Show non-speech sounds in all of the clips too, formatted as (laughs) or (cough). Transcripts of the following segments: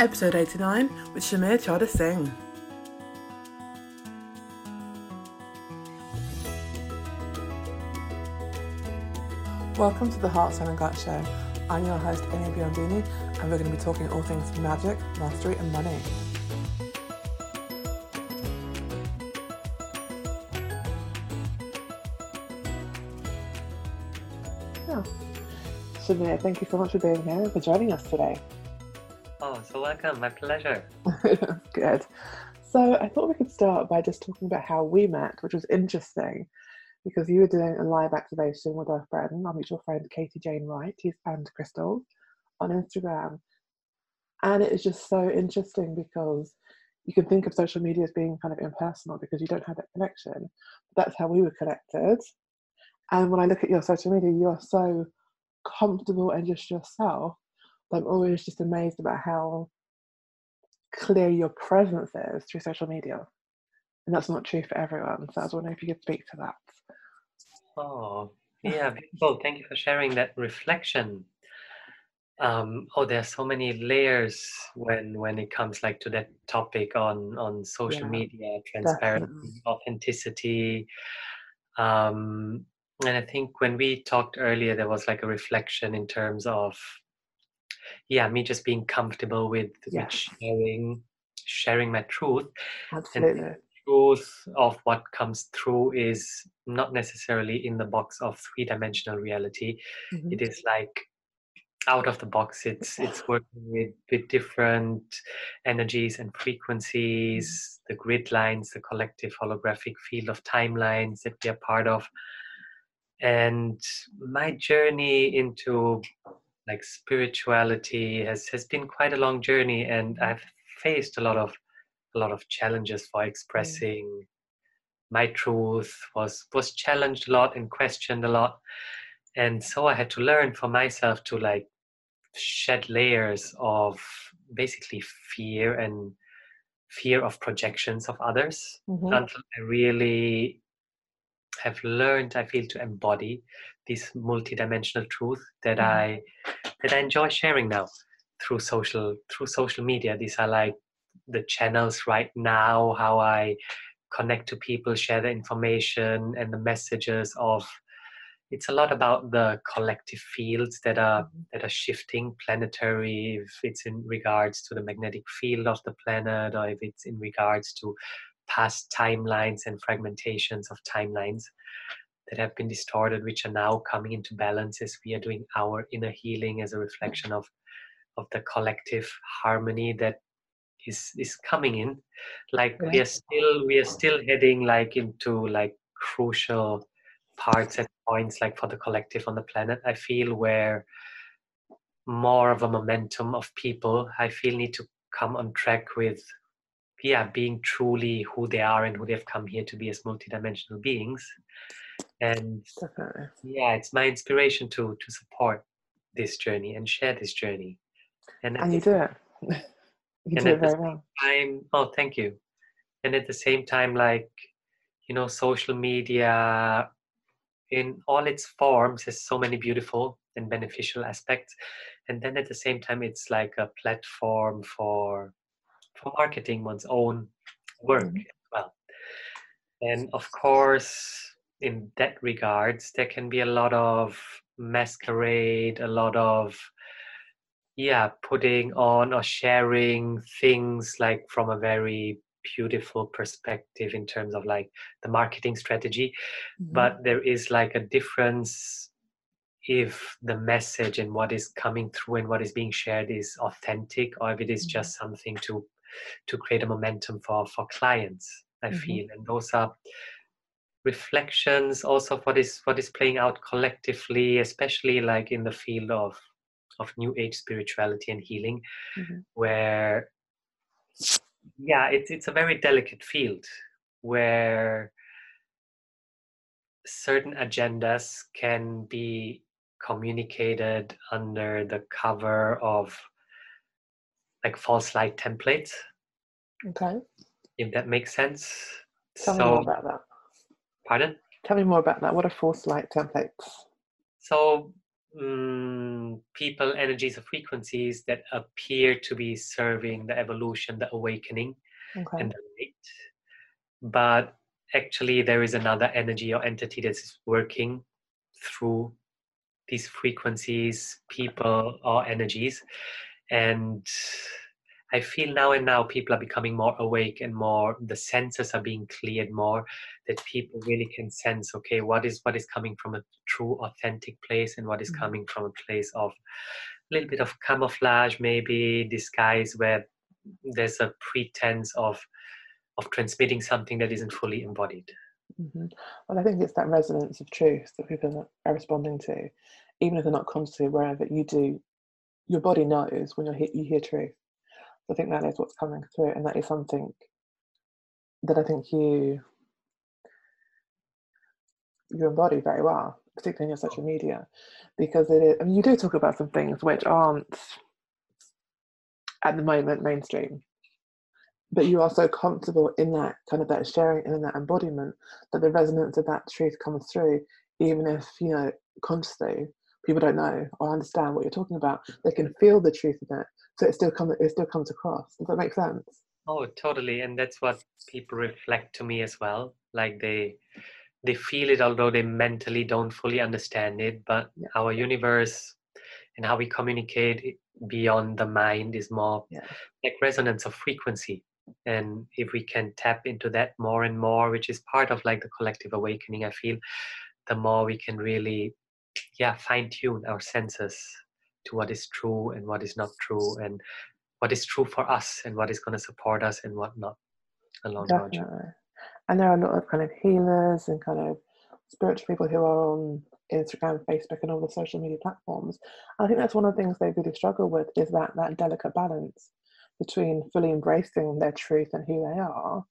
Episode 89 with Shamir Chada Singh. Welcome to the Heart, Soul and Gut Show. I'm your host, Amy Biondini, and we're going to be talking all things magic, mastery, and money. Yeah. Shamir, thank you so much for being here and for joining us today. So welcome. My pleasure. (laughs) Good. So I thought we could start by just talking about how we met, which was interesting because you were doing a live activation with our friend, our mutual friend Katie Jane Wright, and Crystal, on Instagram. And it is just so interesting because you can think of social media as being kind of impersonal because you don't have that connection. But that's how we were connected. And when I look at your social media, you are so comfortable and just yourself. I'm always just amazed about how clear your presence is through social media. And that's not true for everyone. So I was wondering if you could speak to that. Oh, yeah, beautiful. Thank you for sharing that reflection. Um, oh, are so many layers when when it comes like to that topic on on social Yeah, media, transparency, Definitely. authenticity. Um, and I think when we talked earlier, there was like a reflection in terms of yeah, me just being comfortable with with sharing sharing my truth. And absolutely. truth of what comes through is not necessarily in the box of three-dimensional reality. Hmm it is like out of the box. It's it's working with with different energies and frequencies the grid lines the collective holographic field of timelines that we are part of. And my journey into like spirituality has has been quite a long journey and i've faced a lot of a lot of challenges for Mm. expressing my truth was was challenged a lot and questioned a lot and so i had to learn for myself to like shed layers of basically fear and fear of projections of others hmm until i really have learned i feel to embody this multidimensional truth that hmm i that i enjoy sharing now through social through social media. These are like the channels right now how i connect to people share the information and the messages of it's a lot about the collective fields that are that are shifting planetary if it's in regards to the magnetic field of the planet or if it's in regards to past timelines and fragmentations of timelines that have been distorted which are now coming into balance as we are doing our inner healing as a reflection of of the collective harmony that is is coming in. Like we are still we are still heading like into like crucial parts and points like for the collective on the planet. I feel where more of a momentum of people i feel need to come on track with yeah being truly who they are and who they've come here to be as multidimensional beings and Definitely. yeah it's my inspiration to to support this journey and share this journey and And you do it. (laughs) You do it very well. time oh thank you and at the same time like you know social media in all its forms has so many beautiful and beneficial aspects and then at the same time it's like a platform for for marketing one's own work Mhm. as well and of course in that regards there can be a lot of masquerade a lot of yeah putting on or sharing things like from a very beautiful perspective in terms of like the marketing strategy Mhm. but there is like a difference if the message and what is coming through and what is being shared is authentic or if it is Mhm. just something to to create a momentum for for clients i Mhm. feel and those are reflections also of what is what is playing out collectively especially like in the field of of new age spirituality and healing Mhm. where yeah it's it's a very delicate field where certain agendas can be communicated under the cover of like false light templates Okay. if that makes sense Tell me more so about that. Pardon Tell me more about that. What are false light templates? so mm, people, energies, or frequencies that appear to be serving the evolution, the awakening, Okay. and the light. But actually, there is another energy or entity that's working through these frequencies, people, or energies. And I feel now and now people are becoming more awake and more the senses are being cleared more that people really can sense okay what is what is coming from a true authentic place and what is Mhm. coming from a place of a little bit of camouflage maybe disguise where there's a pretense of of transmitting something that isn't fully embodied hmm Well, I think it's that resonance of truth that people are responding to, even if they're not consciously aware of it. You do, your body knows when you hear you hear truth. I think that is what's coming through, and that is something that I think you you embody very well, particularly in your social media, because it is. I mean, you do talk about some things which aren't at the moment mainstream, but you are so comfortable in that kind of that sharing and in that embodiment that the resonance of that truth comes through, even if you know consciously people don't know or understand what you're talking about. They can feel the truth of it, so it still comes it still comes across. Does that make sense? oh totally and that's what people reflect to me as well like they they feel it although they mentally don't fully understand it but Yeah. our universe and how we communicate beyond the mind is more Yeah. like resonance of frequency and if we can tap into that more and more which is part of like the collective awakening i feel the more we can really yeah fine tune our senses to what is true and what is not true and what is true for us and what is going to support us and what not along our journey And there are a lot of kind of healers and kind of spiritual people who are on Instagram, Facebook, and all the social media platforms. And I think that's one of the things they really struggle with is that that delicate balance between fully embracing their truth and who they are,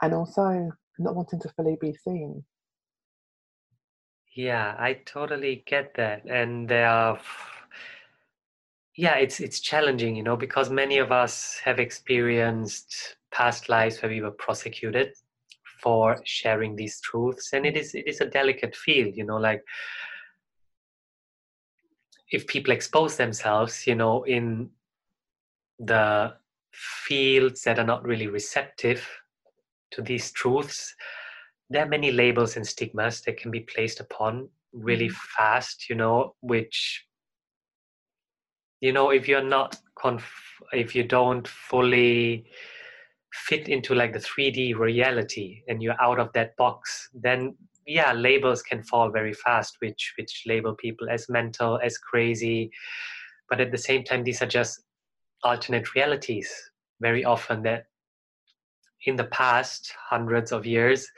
and also not wanting to fully be seen. Yeah, I totally get that. And there are, yeah, it's it's challenging, you know, because many of us have experienced past lives where we were prosecuted for sharing these truths, and it is it is a delicate field, you know, like if people expose themselves, you know, in the fields that are not really receptive to these truths, there are many labels and stigmas that can be placed upon really Mhm. fast, you know, which you know if you're not conf- if you don't fully fit into like the 3d reality and you're out of that box then yeah labels can fall very fast which which label people as mental as crazy. But at the same time these are just alternate realities. Very often that in the past hundreds of years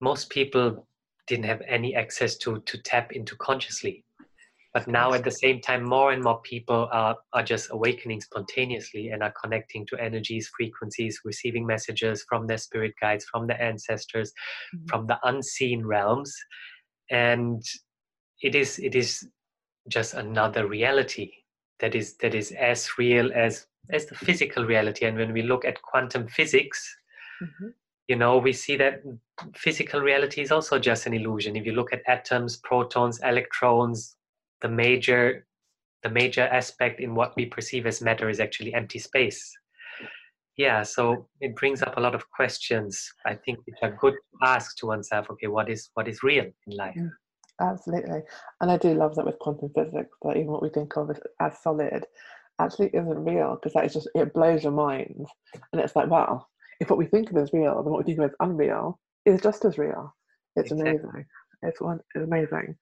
most people didn't have any access to to tap into consciously but now at the same time more and more people are, are just awakening spontaneously and are connecting to energies frequencies receiving messages from their spirit guides from their ancestors Mhm. from the unseen realms and it is it is just another reality that is that is as real as as the physical reality and when we look at quantum physics Mhm. you know we see that physical reality is also just an illusion if you look at atoms protons electrons the major the major aspect in what we perceive as matter is actually empty space yeah so it brings up a lot of questions i think which are good to ask to oneself okay what is what is real in life Mm. Absolutely. And I do love that with quantum physics, that even what we think of as, as solid actually isn't real because that is just, it blows your mind. And it's like, wow, if what we think of as real and what we think of as unreal is just as real. It's Exactly. amazing. It's, one, it's amazing.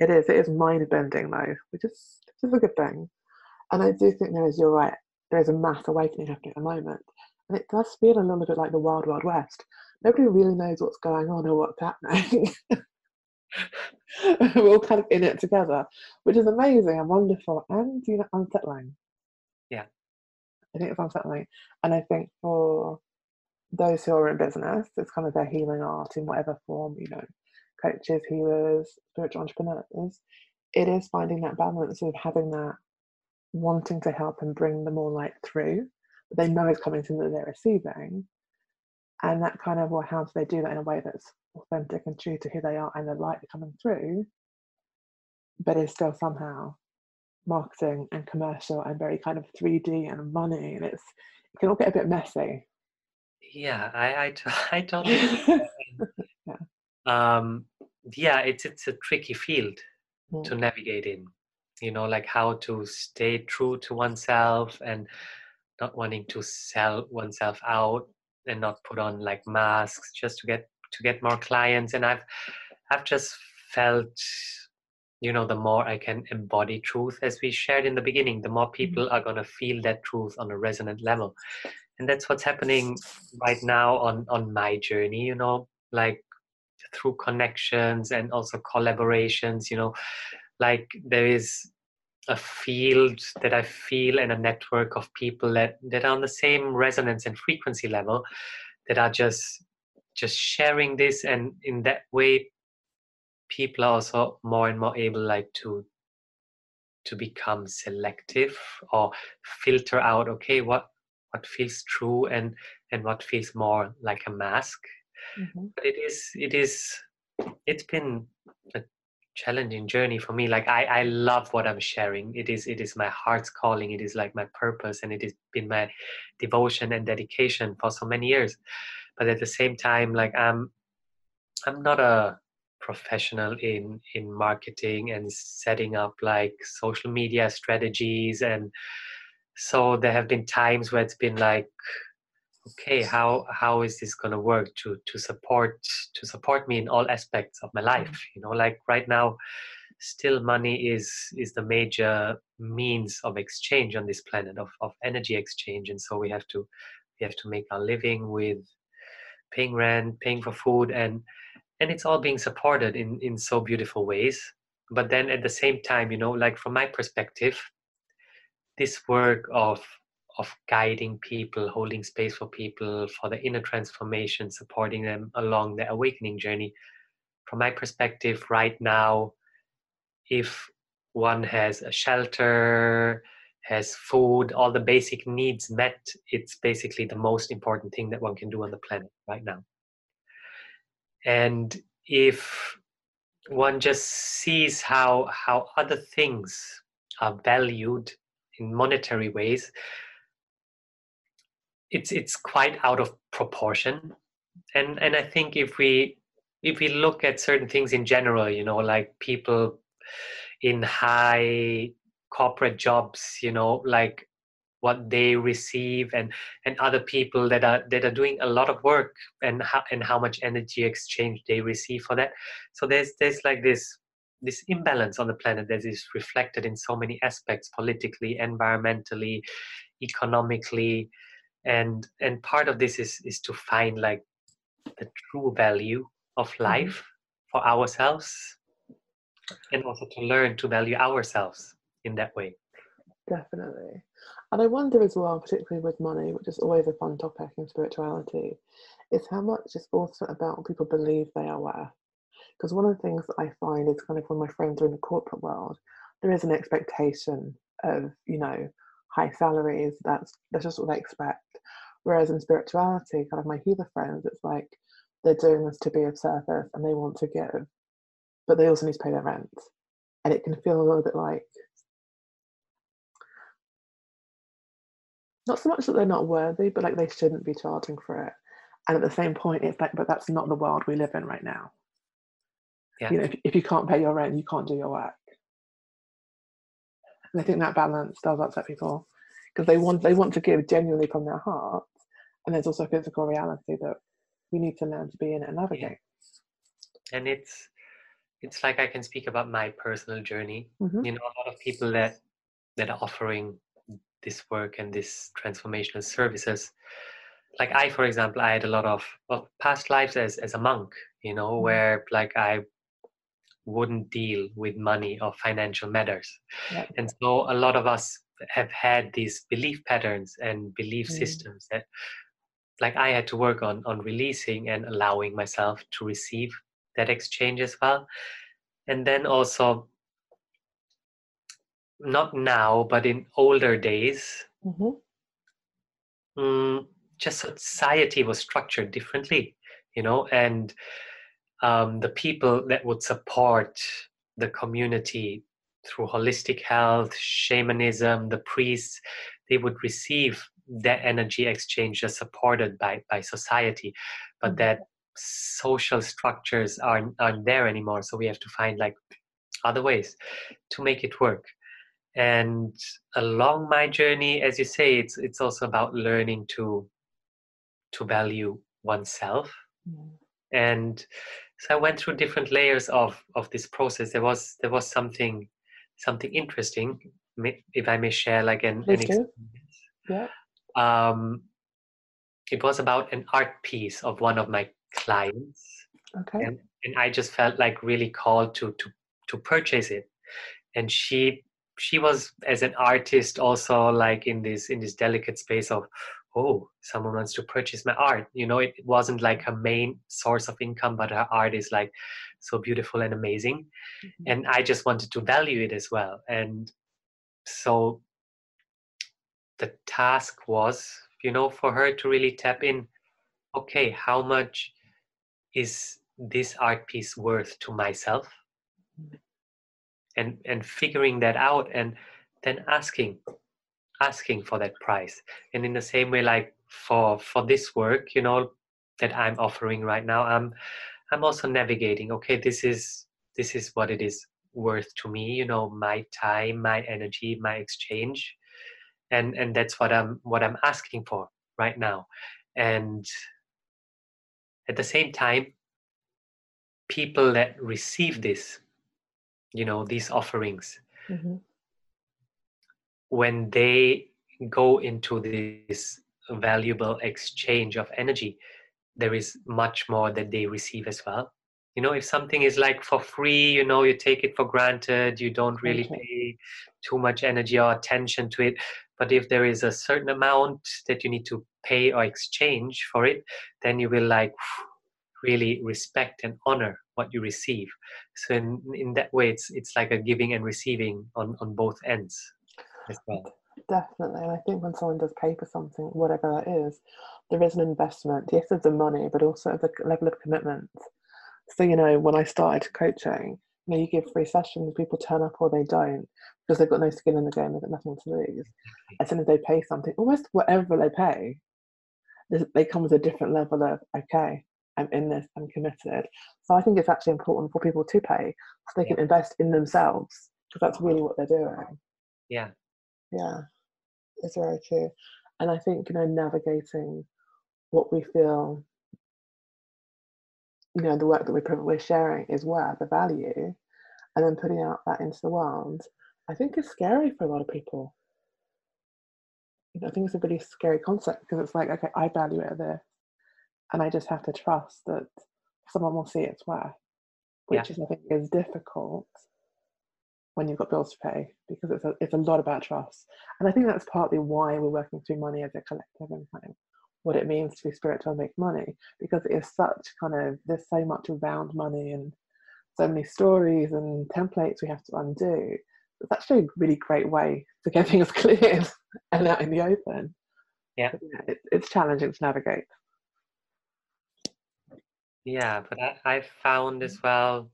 It is. It is mind bending though, which is, which is a good thing. And I do think there is, you're right, there is a mass awakening happening at the moment. And it does feel a little bit like the Wild Wild West. Nobody really knows what's going on or what's happening. (laughs) We're all kind of in it together, which is amazing and wonderful and you know unsettling. Yeah. I think it's unsettling. And I think for those who are in business, it's kind of their healing art in whatever form, you know, coaches, healers, spiritual entrepreneurs, it is finding that balance of having that wanting to help and bring the more light through, but they know it's coming from that they're receiving. And that kind of, well, how do they do that in a way that's authentic and true to who they are and the light coming through, but is still somehow marketing and commercial and very kind of 3D and money, and it's it can all get a bit messy. Yeah, I I, (laughs) I totally. (laughs) yeah. Um, yeah, it's it's a tricky field mm. to navigate in. You know, like how to stay true to oneself and not wanting to sell oneself out and not put on like masks just to get to get more clients. And I've I've just felt you know the more i can embody truth as we shared in the beginning the more mm-hmm. people are going to feel that truth on a resonant level and that's what's happening right now on on my journey you know like through connections and also collaborations you know like there is a field that i feel and a network of people that that are on the same resonance and frequency level that are just just sharing this. And in that way people are also more and more able like to to become selective or filter out okay what what feels true and and what feels more like a mask mm-hmm. but it is it is it's been a challenging journey for me. Like i i love what i'm sharing. It is it is my heart's calling. It is like my purpose and it has been my devotion and dedication for so many years. But at the same time like i'm i'm not a professional in in marketing and setting up like social media strategies. And so there have been times where it's been like okay how how is this going to work to to support to support me in all aspects of my life? Mm-hmm. you know like right now still money is is the major means of exchange on this planet of, of energy exchange. And so we have to we have to make our living with paying rent paying for food and and it's all being supported in in so beautiful ways. But then at the same time you know like from my perspective this work of of guiding people holding space for people for the inner transformation supporting them along the awakening journey. From my perspective right now if one has a shelter has food all the basic needs met it's basically the most important thing that one can do on the planet right now. And if one just sees how how other things are valued in monetary ways it's it's quite out of proportion. And and i think if we if we look at certain things in general you know like people in high corporate jobs you know like what they receive and and other people that are that are doing a lot of work and how and how much energy exchange they receive for that. So there's there's like this this imbalance on the planet that is reflected in so many aspects politically environmentally economically and and part of this is is to find like the true value of mm-hmm. life for ourselves and also to learn to value ourselves in that way definitely and I wonder as well, particularly with money, which is always a fun topic in spirituality, is how much it's also about what people believe they are worth. Because one of the things that I find is kind of when my friends are in the corporate world, there is an expectation of, you know, high salaries. That's that's just what they expect. Whereas in spirituality, kind of my healer friends, it's like they're doing this to be of service and they want to give, but they also need to pay their rent. And it can feel a little bit like not so much that they're not worthy, but like they shouldn't be charging for it. And at the same point, it's like, but that's not the world we live in right now. Yeah. You know, if, if you can't pay your rent, you can't do your work. And I think that balance does upset people because they want they want to give genuinely from their heart, and there's also a physical reality that we need to learn to be in and navigate. Yeah. And it's it's like I can speak about my personal journey. Mm-hmm. You know, a lot of people that that are offering this work and this transformational services like i for example i had a lot of, of past lives as, as a monk you know mm-hmm. where like i wouldn't deal with money or financial matters and so a lot of us have had these belief patterns and belief mm. systems that like i had to work on on releasing and allowing myself to receive that exchange as well and then also not now, but in older days, mm-hmm. um, just society was structured differently, you know, and um, the people that would support the community through holistic health, shamanism, the priests, they would receive that energy exchange just supported by by society, but Mhm. that social structures aren't aren't there anymore. So we have to find like other ways to make it work. And along my journey, as you say, it's it's also about learning to to value oneself Mm. and so i went through different layers of of this process there was there was something something interesting if i may share like an, an experience Yeah. Um it was about an art piece of one of my clients. Okay. and, and i just felt like really called to to to purchase it. And she she was as an artist also like in this in this delicate space of oh someone wants to purchase my art. You know it, it wasn't like her main source of income but her art is like so beautiful and amazing. Mhm. and i just wanted to value it as well. And so the task was you know for her to really tap in okay how much is this art piece worth to myself? And and figuring that out and then asking asking for that price. And in the same way like for for this work you know that i'm offering right now i'm i'm also navigating okay this is this is what it is worth to me you know my time my energy my exchange and and that's what i'm what i'm asking for right now and at the same time people that receive this you know these offerings Mhm. when they go into this valuable exchange of energy there is much more that they receive as well you know if something is like for free you know you take it for granted you don't really Okay. pay too much energy or attention to it but if there is a certain amount that you need to pay or exchange for it then you will like (sighs) really respect and honor what you receive so in, in that way it's it's like a giving and receiving on on both ends as well Definitely. And I think when someone does pay for something, whatever that is, there is an investment, yes, of the money, but also of the level of commitment. So, you know, when I started coaching, you know, you give free sessions, people turn up or they don't because they've got no skin in the game, they've got nothing to lose. As soon as they pay something, almost whatever they pay, they come with a different level of, okay, I'm in this, I'm committed. So I think it's actually important for people to pay so they can invest in themselves because that's really what they're doing. yeah Yeah, it's very true. And I think, you know, navigating what we feel, you know, the work that we pro- we're sharing is worth, the value, and then putting out that into the world, I think is scary for a lot of people. I think it's a really scary concept because it's like, okay, I value it at this, and I just have to trust that someone will see its worth, Yeah. which is, I think, is difficult when you've got bills to pay because it's a, it's a lot about trust. And I think that's partly why we're working through money as a collective and kind of what it means to be spiritual and make money because it is such kind of there's so much around money and so many stories and templates we have to undo. It's actually a really great way to get (laughs) things cleared and out in the open. Yeah. Yeah it, it's challenging to navigate. Yeah, but I, I found as well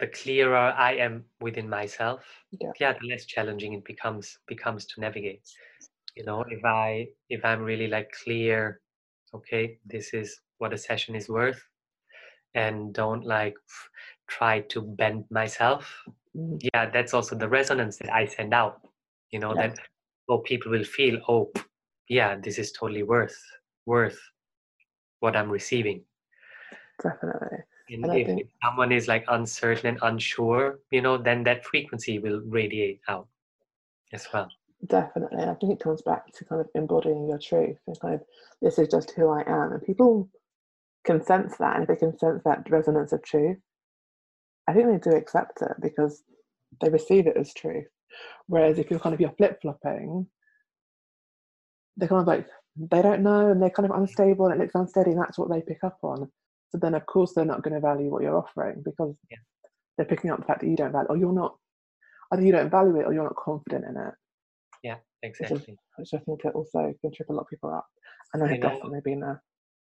the clearer I am within myself, Yeah. yeah, the less challenging it becomes becomes to navigate. You know, if I if I'm really like clear, okay, this is what a session is worth, and don't like try to bend myself. Mhm. Yeah, that's also the resonance that I send out. You know Yeah. that oh people will feel oh yeah this is totally worth worth what I'm receiving. Definitely. And And if, think- if someone is like uncertain and unsure, you know, then that frequency will radiate out as well. Definitely. I think it comes back to kind of embodying your truth and kind of this is just who I am. And people can sense that. And if they can sense that resonance of truth, I think they do accept it because they receive it as truth. Whereas if you're kind of you're flip flopping, they're kind of like they don't know and they're kind of unstable and it looks unsteady and that's what they pick up on. So then of course they're not going to value what you're offering because Yeah. they're picking up the fact that you don't value or you're not either you don't value it or you're not confident in it. Yeah, exactly. which I think it also can trip a lot of people up. And I You have know, definitely been there.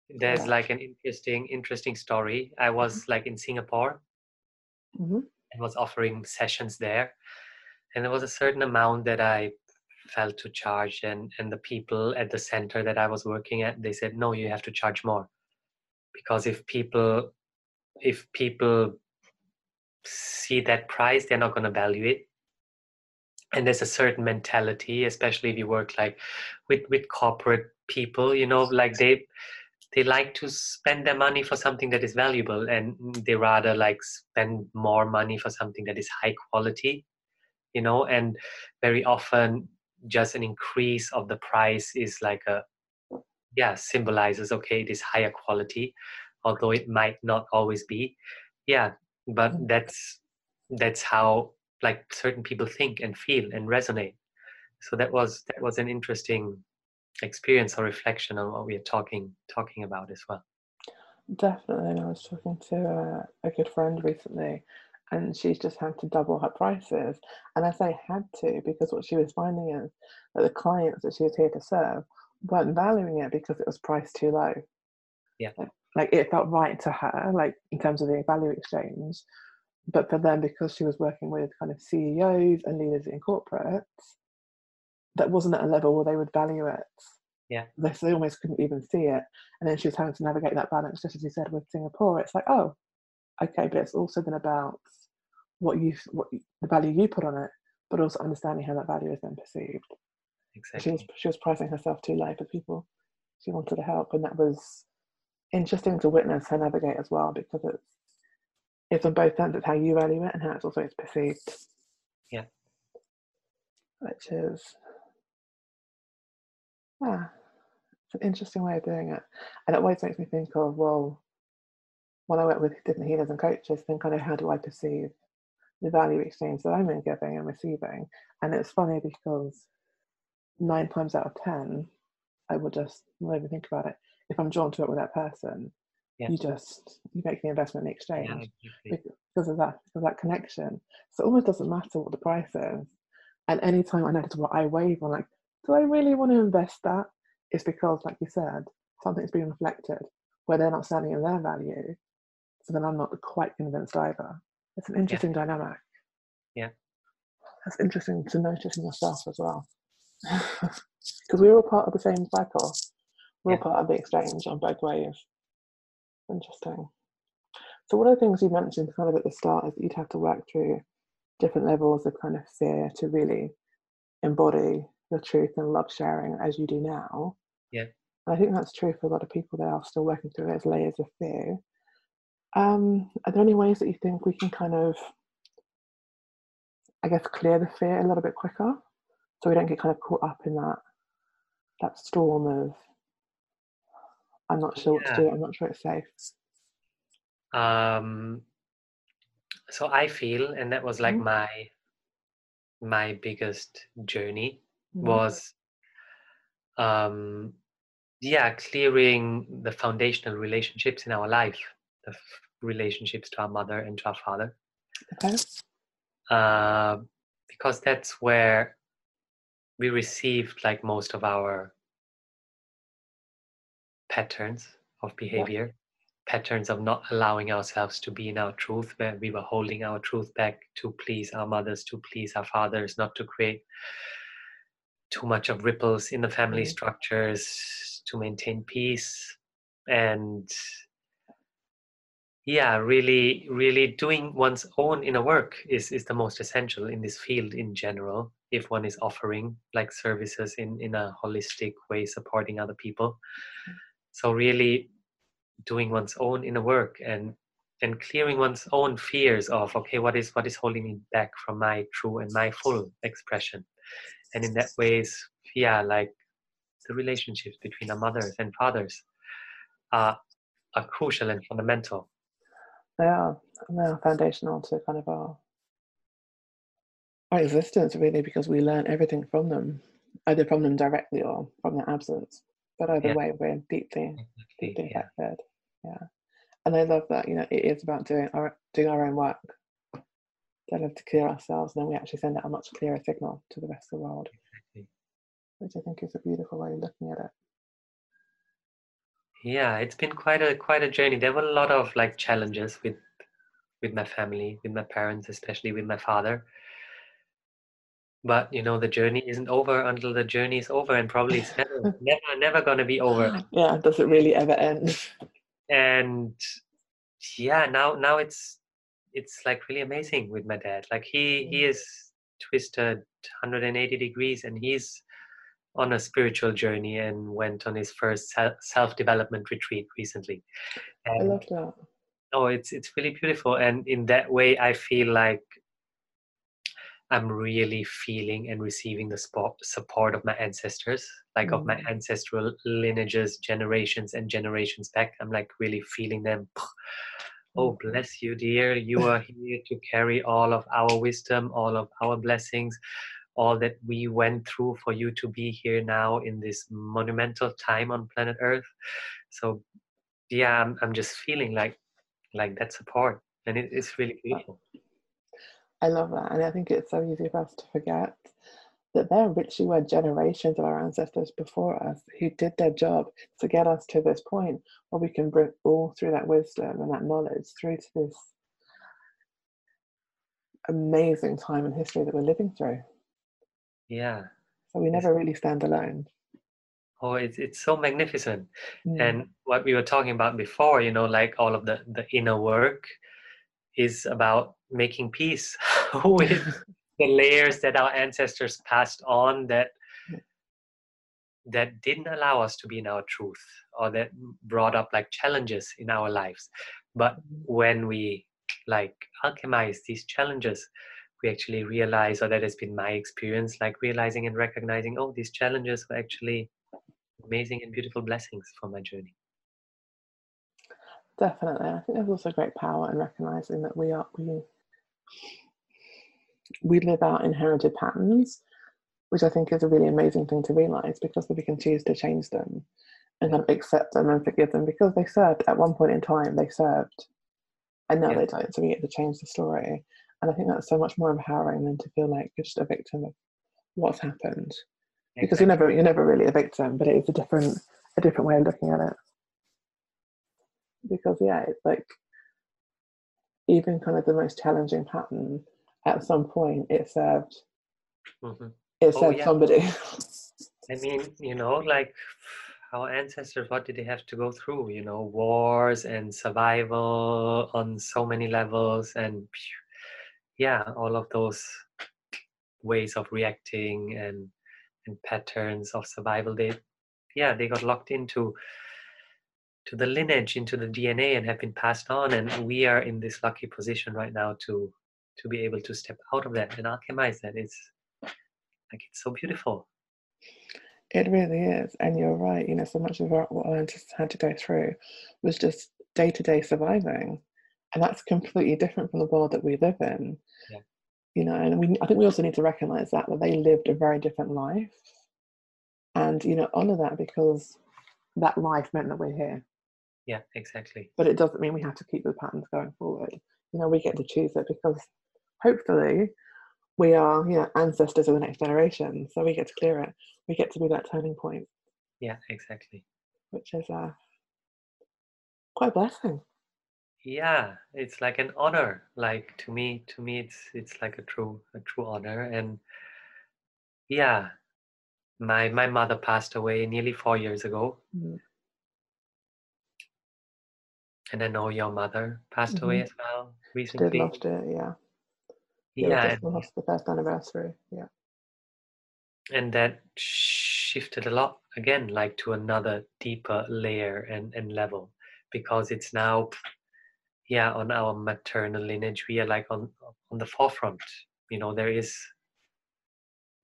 There's Yeah. like an interesting, interesting story. I was mm-hmm. like in Singapore hmm and was offering sessions there. And there was a certain amount that I felt to charge and and the people at the center that I was working at they said no you have to charge more. Because if people if people see that price they're not going to value it. And there's a certain mentality especially if you work like with with corporate people you know like they they like to spend their money for something that is valuable and they rather like spend more money for something that is high quality you know? And very often just an increase of the price is like a yeah symbolizes okay it is higher quality although it might not always be. Yeah but mm. that's that's how like certain people think and feel and resonate. So that was that was an interesting experience or reflection on what we are talking talking about as well. Definitely and i was talking to a, a good friend recently and she's just had to double her prices and i say had to because what she was finding is that the clients that she was here to serve weren't valuing it because it was priced too low. Yeah. Like it felt right to her like in terms of the value exchange but for them because she was working with kind of ceos and leaders in corporates that wasn't at a level where they would value it yeah they, they almost couldn't even see it and then she was having to navigate that balance just as you said with singapore it's like oh okay but it's also been about what you what the value you put on it but also understanding how that value is then perceived exactly she was she was pricing herself too low for people she wanted to help and that was interesting to witness her navigate as well because it's it's on both ends. It's how you value it and how it's also it's perceived. Yeah. Which is ah, it's an interesting way of doing it. And it always makes me think of, well, when I work with different healers and coaches, then kind of how do I perceive the value exchange that I'm in giving and receiving? And it's funny because nine times out of ten, I will just not even think about it if I'm drawn to it with that person, yeah. you just you make the investment in exchange yeah, because of that because of that connection. So it almost doesn't matter what the price is. And anytime I notice what I wave on, like, do I really want to invest that? It's because, like you said, something's being reflected where they're not standing in their value. So then I'm not quite convinced either. It's an interesting yeah. dynamic. Yeah. That's interesting to notice in yourself as well. (laughs) Because we're all part of the same cycle. We're yeah. part of the exchange on both ways. Interesting. So one of the things you mentioned kind of at the start is that you'd have to work through different levels of kind of fear to really embody your truth and love sharing as you do now. Yeah. And I think that's true for a lot of people that are still working through those layers of fear. Um, are there any ways that you think we can kind of, I guess, clear the fear a little bit quicker, so we don't get kind of caught up in that that storm of I'm not sure yeah. what to do. I'm not sure it's safe. Um, so I feel, and that was like mm-hmm. my my biggest journey. Was, um, yeah, clearing the foundational relationships in our life, the f- relationships to our mother and to our father. Okay. Uh, because that's where we received like most of our patterns of behavior, yeah. patterns of not allowing ourselves to be in our truth, where we were holding our truth back to please our mothers, to please our fathers, not to create too much of ripples in the family mm-hmm. structures, to maintain peace. And yeah, really, really doing one's own inner work is, is the most essential in this field in general if one is offering like services in in a holistic way supporting other people so really doing one's own inner work and and clearing one's own fears of okay what is what is holding me back from my true and my full expression and in that ways yeah like the relationships between our mothers and fathers are are crucial and fundamental they are they are foundational to kind of our our existence really because we learn everything from them either from them directly or from their absence but either yeah. way, we're deeply, deeply yeah. affected. Yeah, and I love that. You know, it is about doing our doing our own work. They love to clear ourselves, and then we actually send out a much clearer signal to the rest of the world, which I think is a beautiful way of looking at it. Yeah, it's been quite a quite a journey. There were a lot of like challenges with with my family, with my parents, especially with my father. But you know, the journey isn't over until the journey is over, and probably it's never, (laughs) never, never gonna be over. Yeah, does it really ever end? And yeah, now now it's it's like really amazing with my dad. Like he he is twisted 180 degrees, and he's on a spiritual journey and went on his first self development retreat recently. And, I love that. Oh, it's it's really beautiful, and in that way, I feel like I'm really feeling and receiving the support of my ancestors, like mm. of my mm. ancestral lineages, generations and generations back. I'm like really feeling them. Oh, mm. bless you, dear. You are here to carry all of our wisdom, all of our blessings, all that we went through for you to be here now in this monumental time on planet Earth. So, yeah, I'm, I'm just feeling like like that support, and it, it's really beautiful. I love that. And I think it's so easy for us to forget that there literally were generations of our ancestors before us who did their job to get us to this point where we can bring all through that wisdom and that knowledge through to this amazing time in history that we're living through. Yeah. So we never really stand alone. Oh, it's it's so magnificent. Mm. And what we were talking about before, you know, like all of the the inner work is about making peace (laughs) with the layers that our ancestors passed on that that didn't allow us to be in our truth or that brought up like challenges in our lives but when we like alchemize these challenges we actually realize or that has been my experience like realizing and recognizing oh these challenges were actually amazing and beautiful blessings for my journey Definitely. I think there's also great power in recognizing that we are we we live out inherited patterns, which I think is a really amazing thing to realize because we can choose to change them and kind of accept them and forgive them because they served at one point in time they served and now yeah. they don't so we get to change the story and i think that's so much more empowering than to feel like you're just a victim of what's happened exactly. because you're never you're never really a victim but it is a different a different way of looking at it because yeah, it's like even kind of the most challenging pattern at some point it served mm-hmm. it oh, served yeah. somebody. (laughs) I mean, you know, like our ancestors, what did they have to go through? You know, wars and survival on so many levels, and yeah, all of those ways of reacting and and patterns of survival. They, yeah, they got locked into to the lineage into the dna and have been passed on and we are in this lucky position right now to to be able to step out of that and alchemize that. It's like it's so beautiful. It really is and you're right you know so much of what i just had to go through was just day-to-day surviving and that's completely different from the world that we live in. Yeah. you know and we i think we also need to recognize that that they lived a very different life and you know honor that because that life meant that we're here. Yeah exactly. But it doesn't mean we have to keep the patterns going forward. You know we get to choose it because hopefully we are you know ancestors of the next generation so we get to clear it. We get to be that turning point. Yeah exactly. Which is uh quite a blessing. Yeah it's like an honor like to me to me it's it's like a true a true honor. And yeah my my mother passed away nearly four years ago. Mm-hmm. And I know your mother passed mm-hmm. away as well recently. Did it, yeah. Yeah, lost the first anniversary. Yeah, and that shifted a lot again, like to another deeper layer and and level, because it's now, yeah, on our maternal lineage, we are like on on the forefront. You know, there is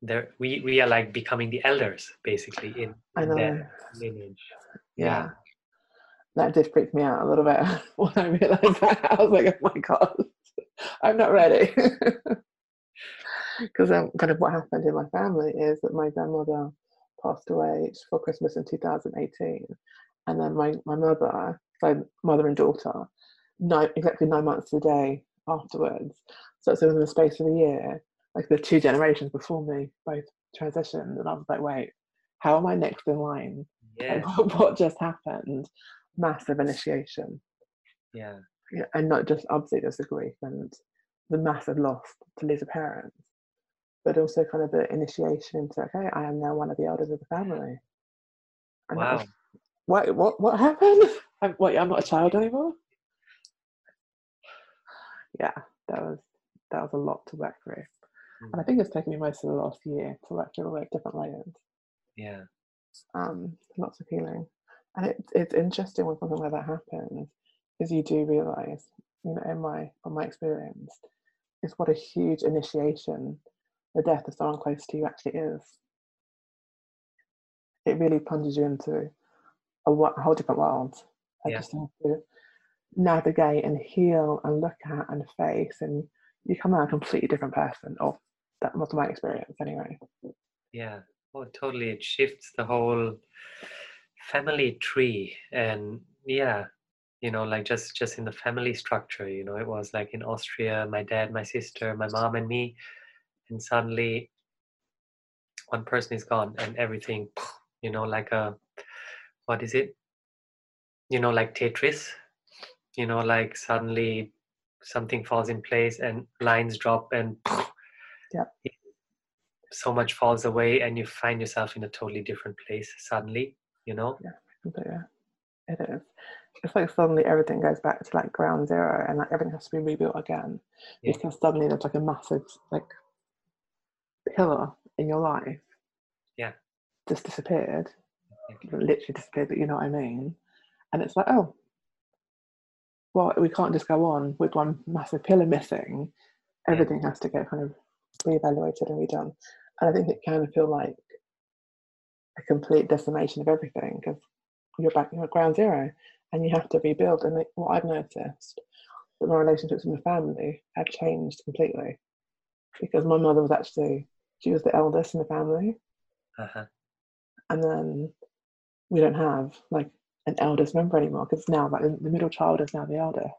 there we we are like becoming the elders basically in, in that lineage. yeah. yeah that did freak me out a little bit (laughs) when I realized that. I was like, oh my God, I'm not ready. (laughs) Because um, kind of what happened in my family is that my grandmother passed away for Christmas in 2018. And then my, my mother, so mother and daughter, nine, exactly nine months a day afterwards. So it's within the space of a year, like the two generations before me both transitioned. And I was like, wait, how am I next in line? Yeah. (laughs) what, what just happened? massive initiation. Yeah. Yeah, and not just obviously there's the grief and the massive loss to lose a parent, but also kind of the initiation into okay, I am now one of the elders of the family. And wow. Was, what what what happened? (laughs) I'm, what, I'm not a child anymore. Yeah, that was that was a lot to work through, mm. and I think it's taken me most of the last year to work through all the different layers. Yeah, um, lots of healing, and it, it's interesting when something like that happens, is you do realize, you know, in my from my experience, is what a huge initiation the death of someone close to you actually is. It really plunges you into a, a whole different world. I yeah. just have to navigate and heal and look at and face, and you come out a completely different person. Or that was my experience anyway. Yeah, well, totally. It shifts the whole family tree, and yeah, you know, like just just in the family structure. You know, it was like in Austria, my dad, my sister, my mom, and me, and suddenly one person is gone, and everything, (sniffs) you know, like a what is it? You know, like Tetris. You know, like suddenly something falls in place and lines drop and (sniffs) yeah. so much falls away and you find yourself in a totally different place suddenly, you know? Yeah, yeah. It is. It's like suddenly everything goes back to like ground zero and like everything has to be rebuilt again. Yeah. Because suddenly there's like a massive like pillar in your life. Yeah. Just disappeared literally disappeared, but you know what I mean. And it's like, oh, well, we can't just go on with one massive pillar missing. Everything has to get kind of reevaluated and redone. And I think it can feel like a complete decimation of everything because you're back you're at ground zero and you have to rebuild. And what I've noticed that my relationships with my family have changed completely because my mother was actually she was the eldest in the family, uh-huh. and then we don't have like an eldest member anymore because now like the middle child is now the eldest.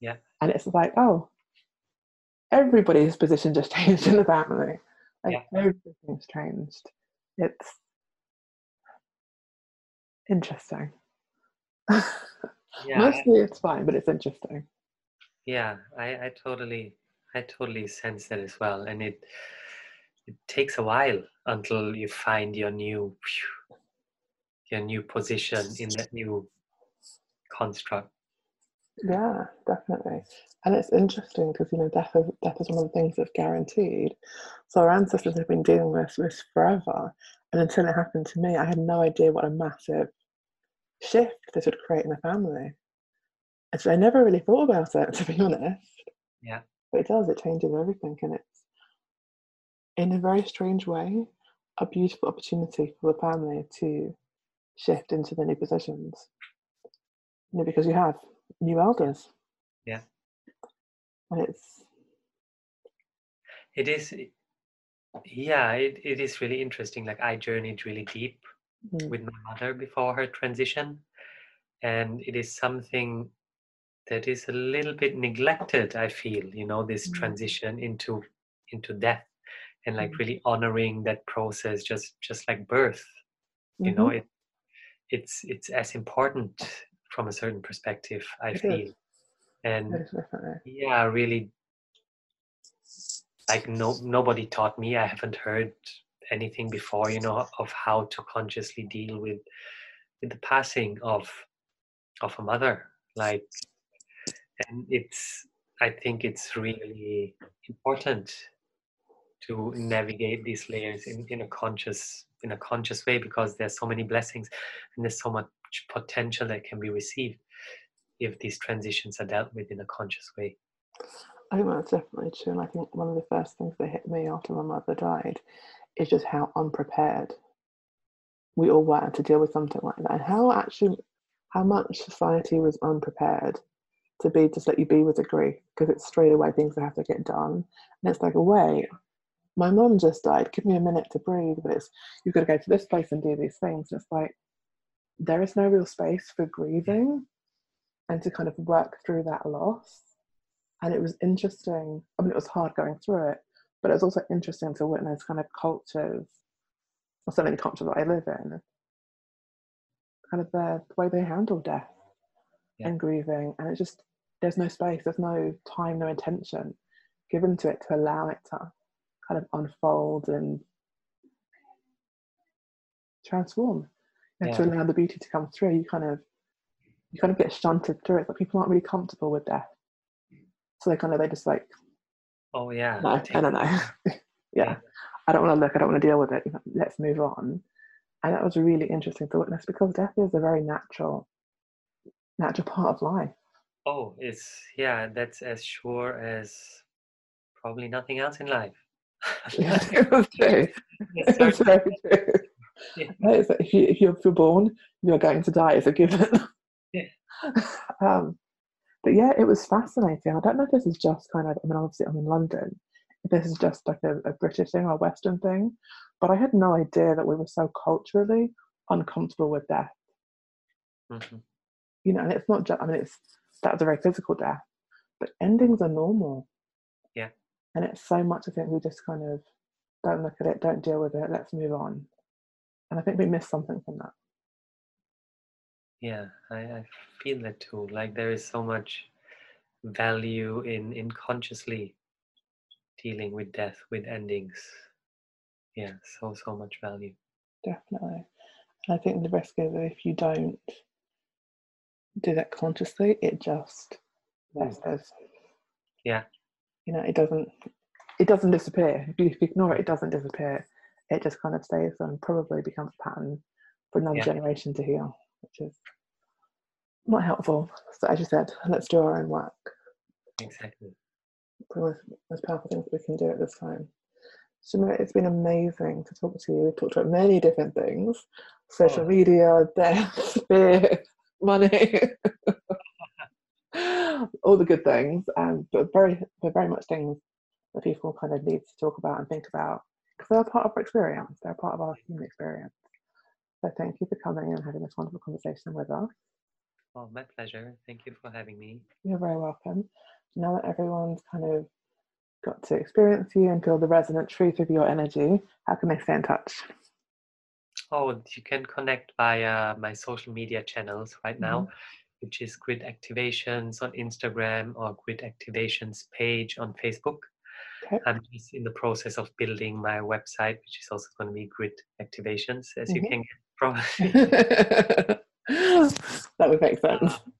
Yeah. And it's like, oh, everybody's position just (laughs) changed in the family. Like yeah. everything's changed. It's interesting. Yeah, Mostly I, it's fine, but it's interesting. Yeah, I, I totally I totally sense that as well. And it it takes a while until you find your new your new position in that new construct. Yeah, definitely. And it's interesting because you know death is death is one of the things that's guaranteed. So our ancestors have been dealing with this forever, and until it happened to me, I had no idea what a massive shift this would create in a family. And so I never really thought about it, (laughs) to be honest. Yeah. But it does. It changes everything, and it's in a very strange way a beautiful opportunity for the family to shift into the new positions. You know, because you have new elders. Yeah. And it's it is yeah, it, it is really interesting. Like I journeyed really deep mm. with my mother before her transition. And it is something that is a little bit neglected, I feel, you know, this mm. transition into into death and like mm. really honoring that process just just like birth. You mm-hmm. know, it it's it's as important from a certain perspective i it feel is. and yeah really like no nobody taught me i haven't heard anything before you know of how to consciously deal with with the passing of of a mother like and it's i think it's really important to navigate these layers in, in a conscious in a conscious way because there's so many blessings and there's so much potential that can be received if these transitions are dealt with in a conscious way. I think that's definitely true. And I think one of the first things that hit me after my mother died is just how unprepared we all were to deal with something like that. And how actually, how much society was unprepared to be, just let you be with the grief because it's straight away things that have to get done. And it's like, wait, my mom just died. Give me a minute to breathe. But it's you've got to go to this place and do these things. and It's like there is no real space for grieving and to kind of work through that loss. And it was interesting. I mean, it was hard going through it, but it's also interesting to witness kind of cultures, or certainly the culture that I live in, kind of the, the way they handle death yeah. and grieving. And it just there's no space, there's no time, no intention given to it to allow it to kind of unfold and transform. And yeah. to allow the beauty to come through, you kind of you kind of get shunted through it. But people aren't really comfortable with death. So they kind of they just like Oh yeah. No, I don't know. (laughs) (laughs) yeah. I don't want to look, I don't want to deal with it. Let's move on. And that was really interesting to witness because death is a very natural natural part of life. Oh, it's yeah, that's as sure as probably nothing else in life. (laughs) yeah, it's true. It's, very true. Yeah. If, you, if you're born, you're going to die It's a given. Yeah. Um, but yeah, it was fascinating. I don't know if this is just kind of, I mean, obviously I'm in London, if this is just like a, a British thing or a Western thing, but I had no idea that we were so culturally uncomfortable with death. Mm-hmm. You know, and it's not just, I mean, it's, that's a very physical death, but endings are normal. Yeah. And it's so much, I think we just kind of don't look at it, don't deal with it, let's move on. And I think we miss something from that. Yeah, I, I feel that too. Like there is so much value in in consciously dealing with death, with endings. Yeah, so so much value. Definitely. And I think the risk is that if you don't do that consciously, it just hmm. festers. Yeah. You know, it doesn't it doesn't disappear. If you, if you ignore it, it doesn't disappear. It just kind of stays and probably becomes a pattern for another yeah. generation to heal, which is not helpful. So as you said, let's do our own work. Exactly. Probably the most powerful things we can do at this time. Shamira, it's been amazing to talk to you. We've talked about many different things. Social oh. media, death, (laughs) fear, money. (laughs) all the good things, um, but very, but very much things that people kind of need to talk about and think about because they're part of our experience. They're part of our human experience. So thank you for coming and having this wonderful conversation with us. Oh, my pleasure. Thank you for having me. You're very welcome. Now that everyone's kind of got to experience you and feel the resonant truth of your energy, how can they stay in touch? Oh, you can connect via my social media channels right now, mm-hmm. which is Grid Activations on Instagram or Grid Activations page on Facebook. Okay. I'm just in the process of building my website, which is also going to be Grid Activations, as mm-hmm. you can get probably. (laughs) (laughs) that would make sense. Um,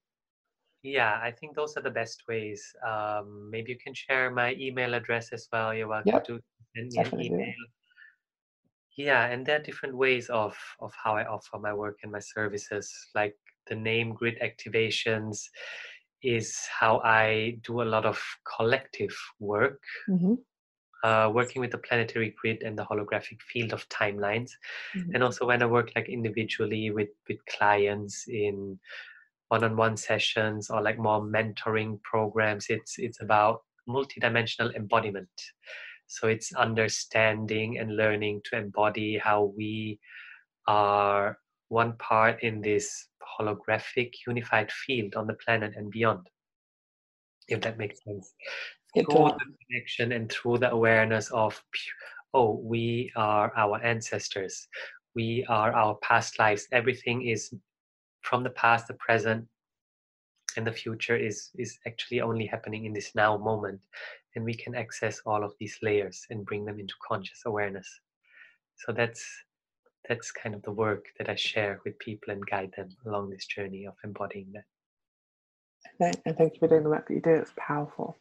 yeah, I think those are the best ways. Um, maybe you can share my email address as well. You're welcome yep. to send me an email. Yeah, and there are different ways of of how I offer my work and my services. Like the name Grid Activations is how I do a lot of collective work. Mm-hmm uh, working with the planetary grid and the holographic field of timelines. Mm-hmm. and also when i work like individually with with clients in one-on-one sessions or like more mentoring programs it's it's about multidimensional embodiment. So it's understanding and learning to embody how we are one part in this holographic unified field on the planet and beyond if that makes sense through the connection and through the awareness of oh we are our ancestors. We are our past lives. Everything is from the past the present and the future is is actually only happening in this now moment. And we can access all of these layers and bring them into conscious awareness. So that's that's kind of the work that i share with people and guide them along this journey of embodying that. And thank you for doing the work that you do. It's powerful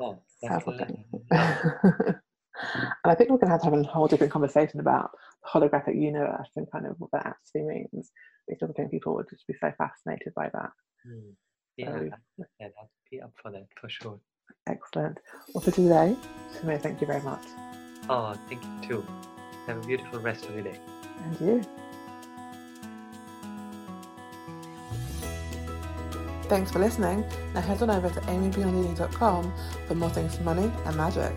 Oh, (laughs) and I think we're going to have to have a whole different conversation about the holographic universe and kind of what that actually means, because I think people would just be so fascinated by that. Mm. Yeah, so, yeah, I'd be up for that for sure. Excellent. Well, for today, Samir, thank you very much. Oh, thank you too. Have a beautiful rest of your day. And you. Thanks for listening. Now head on over to amybeyonduni.com for more things money and magic.